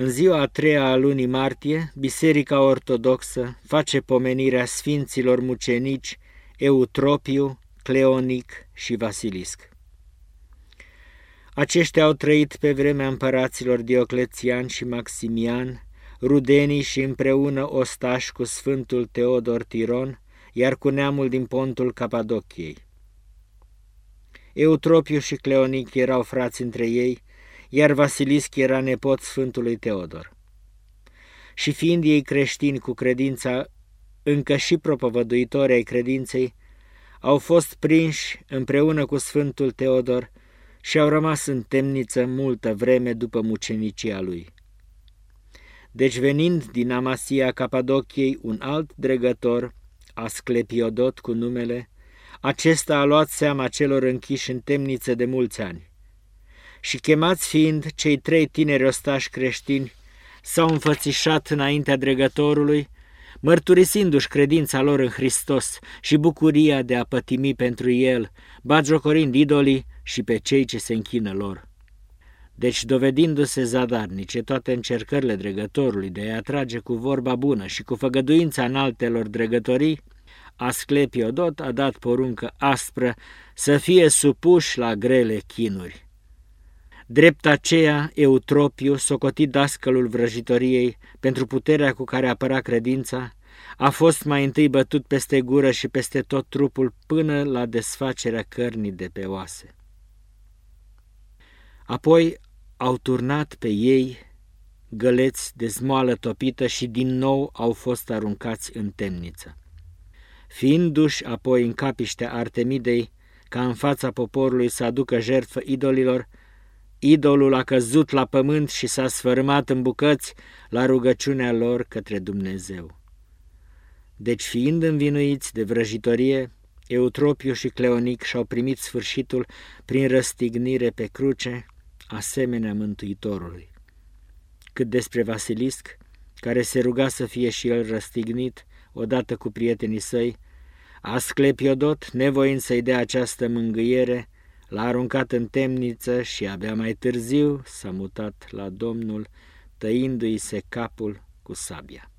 În ziua a treia a lunii martie, Biserica Ortodoxă face pomenirea sfinților mucenici Eutropiu, Cleonic și Vasilisc. Aceștia au trăit pe vremea împăraților Dioclețian și Maximian, rudenii și împreună ostași cu Sfântul Teodor Tiron, iar cu neamul din pontul Capadociei. Eutropiu și Cleonic erau frați între ei, iar Vasilisc era nepot Sfântului Teodor. Și fiind ei creștini cu credința, încă și propovăduitori ai credinței, au fost prinși împreună cu Sfântul Teodor și au rămas în temniță multă vreme după mucenicia lui. Deci venind din Amasia Capadociei un alt dregător, Asclepiodot cu numele, acesta a luat seama celor închiși în temniță de mulți ani. Și chemați fiind cei trei tineri ostași creștini, s-au înfățișat înaintea dregătorului, mărturisindu-și credința lor în Hristos și bucuria de a pătimi pentru El, bagiocorind idolii și pe cei ce se închină lor. Deci, dovedindu-se zadarnice toate încercările dregătorului de a-i atrage cu vorba bună și cu făgăduința în altelor dregătorii, Asclepiodot a dat poruncă aspră să fie supuși la grele chinuri. Drept aceea, Eutropiu, socotit dascălul vrăjitoriei pentru puterea cu care apăra credința, a fost mai întâi bătut peste gură și peste tot trupul până la desfacerea cărnii de pe oase. Apoi au turnat pe ei găleți de zmoală topită și din nou au fost aruncați în temniță. Fiindu-și apoi în capiștea Artemidei, ca în fața poporului să aducă jertfă idolilor, idolul a căzut la pământ și s-a sfărâmat în bucăți la rugăciunea lor către Dumnezeu. Deci, fiind învinuiți de vrăjitorie, Eutropiu și Cleonic și-au primit sfârșitul prin răstignire pe cruce, asemenea Mântuitorului. Cât despre Vasilisc, care se ruga să fie și el răstignit, odată cu prietenii săi, Asclepiodot, nevoind să-i dea această mângâiere, l-a aruncat în temniță și abia mai târziu s-a mutat la Domnul, tăindu-i se capul cu sabia.